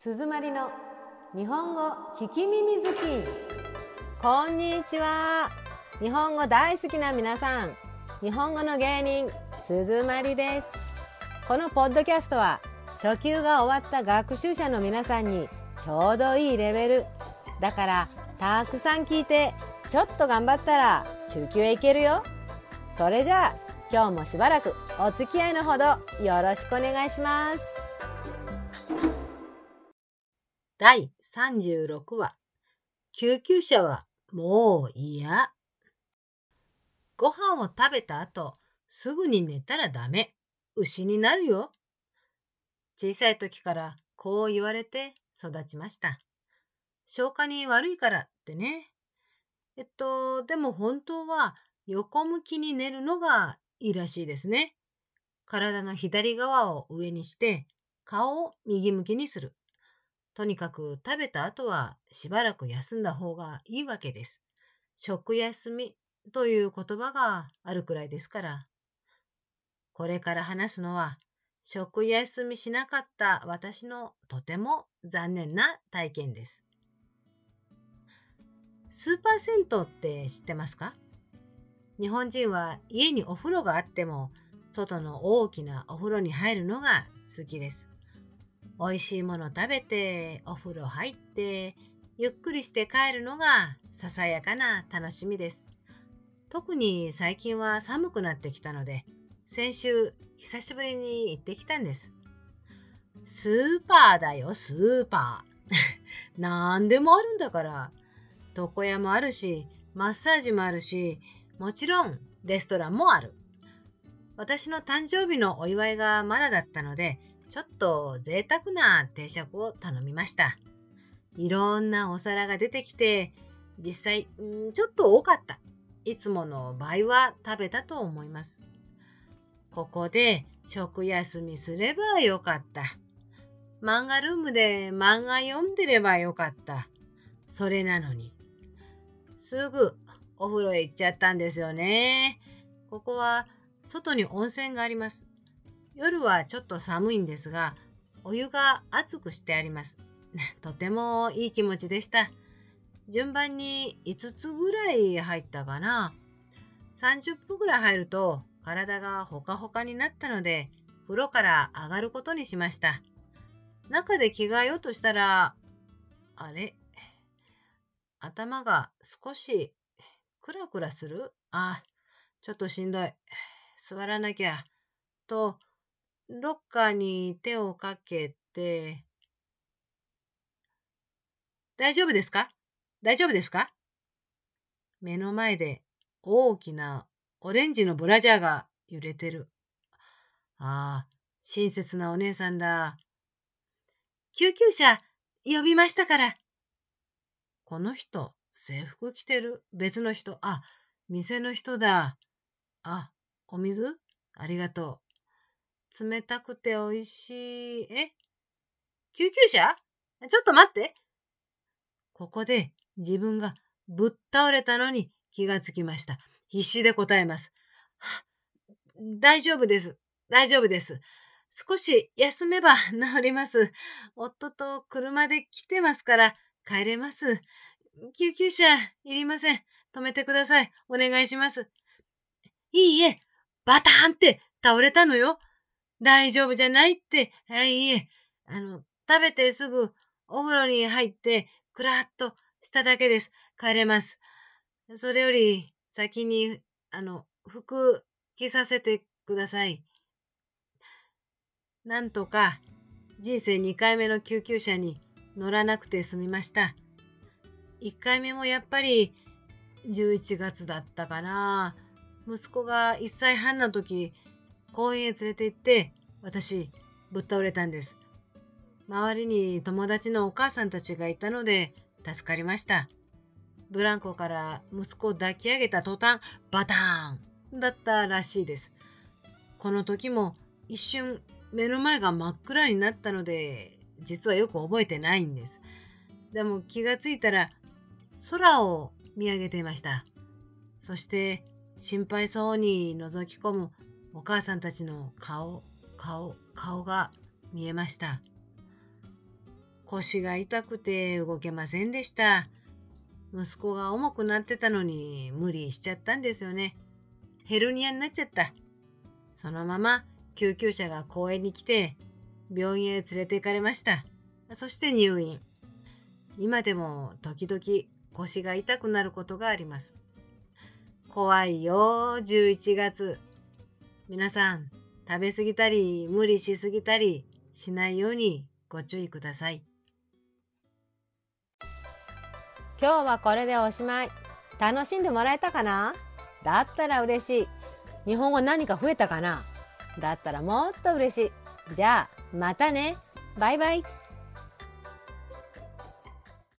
鈴まりの日本語聞き耳好き。こんにちは。日本語大好きな皆さん。日本語の芸人鈴まりです。このポッドキャストは初級が終わった学習者の皆さんにちょうどいいレベル。だからたくさん聞いてちょっと頑張ったら中級へ行けるよ。それじゃあ今日もしばらくお付き合いのほどよろしくお願いします。第36話。救急車はもう嫌。ご飯を食べた後すぐに寝たらダメ。牛になるよ。小さい時からこう言われて育ちました。消化に悪いからってね。えっとでも本当は横向きに寝るのがいいらしいですね。体の左側を上にして顔を右向きにする。とにかく食べた後はしばらく休んだ方がいいわけです。食休みという言葉があるくらいですから。これから話すのは食休みしなかった私のとても残念な体験です。スーパー銭湯って知ってますか？日本人は家にお風呂があっても外の大きなお風呂に入るのが好きです。美味しいもの食べて、お風呂入って、ゆっくりして帰るのがささやかな楽しみです。特に最近は寒くなってきたので、先週久しぶりに行ってきたんです。スーパーだよ、スーパー。何でもあるんだから。床屋もあるし、マッサージもあるし、もちろんレストランもある。私の誕生日のお祝いがまだだったので、ちょっと贅沢な定食を頼みました。いろんなお皿が出てきて、実際、ちょっと多かった。いつもの倍は食べたと思います。ここで食休みすればよかった。漫画ルームで漫画読んでればよかった。それなのに。すぐお風呂へ行っちゃったんですよね。ここは外に温泉があります。夜はちょっと寒いんですが、お湯が熱くしてあります。とてもいい気持ちでした。順番に5つぐらい入ったかな。30分ぐらい入ると体がほかほかになったので、風呂から上がることにしました。中で着替えようとしたら、あれ？頭が少しクラクラする？あ、ちょっとしんどい。座らなきゃ。とロッカーに手をかけて、大丈夫ですか？大丈夫ですか？目の前で大きなオレンジのブラジャーが揺れてる。ああ、親切なお姉さんだ。救急車呼びましたから。この人、制服着てる。別の人。あ、店の人だ。あ、お水？ありがとう。冷たくて美味しい。え？救急車？ちょっと待って。ここで自分がぶっ倒れたのに気がつきました。必死で答えます。大丈夫です。大丈夫です。少し休めば治ります。夫と車で来てますから帰れます。救急車いりません。止めてください。お願いします。いいえ、バターンって倒れたのよ。大丈夫じゃないって、はい、いえ、あの、食べてすぐお風呂に入って、くらっとしただけです。帰れます。それより、先に、あの、服着させてください。なんとか、人生2回目の救急車に乗らなくて済みました。1回目もやっぱり11月だったかな。息子が1歳半の時、公園へ連れて行って、私、ぶっ倒れたんです。周りに友達のお母さんたちがいたので、助かりました。ブランコから息子を抱き上げた途端、バターンだったらしいです。この時も一瞬目の前が真っ暗になったので、実はよく覚えてないんです。でも気がついたら空を見上げていました。そして心配そうに覗き込むお母さんたちの顔、顔、顔が見えました。腰が痛くて動けませんでした。息子が重くなってたのに無理しちゃったんですよね。ヘルニアになっちゃった。そのまま救急車が公園に来て病院へ連れて行かれました。そして入院。今でも時々腰が痛くなることがあります。怖いよ、11月。皆さん、食べ過ぎたり、無理しすぎたりしないようにご注意ください。今日はこれでおしまい。楽しんでもらえたかな？だったら嬉しい。日本語何か増えたかな？だったらもっと嬉しい。じゃあ、またね。バイバイ。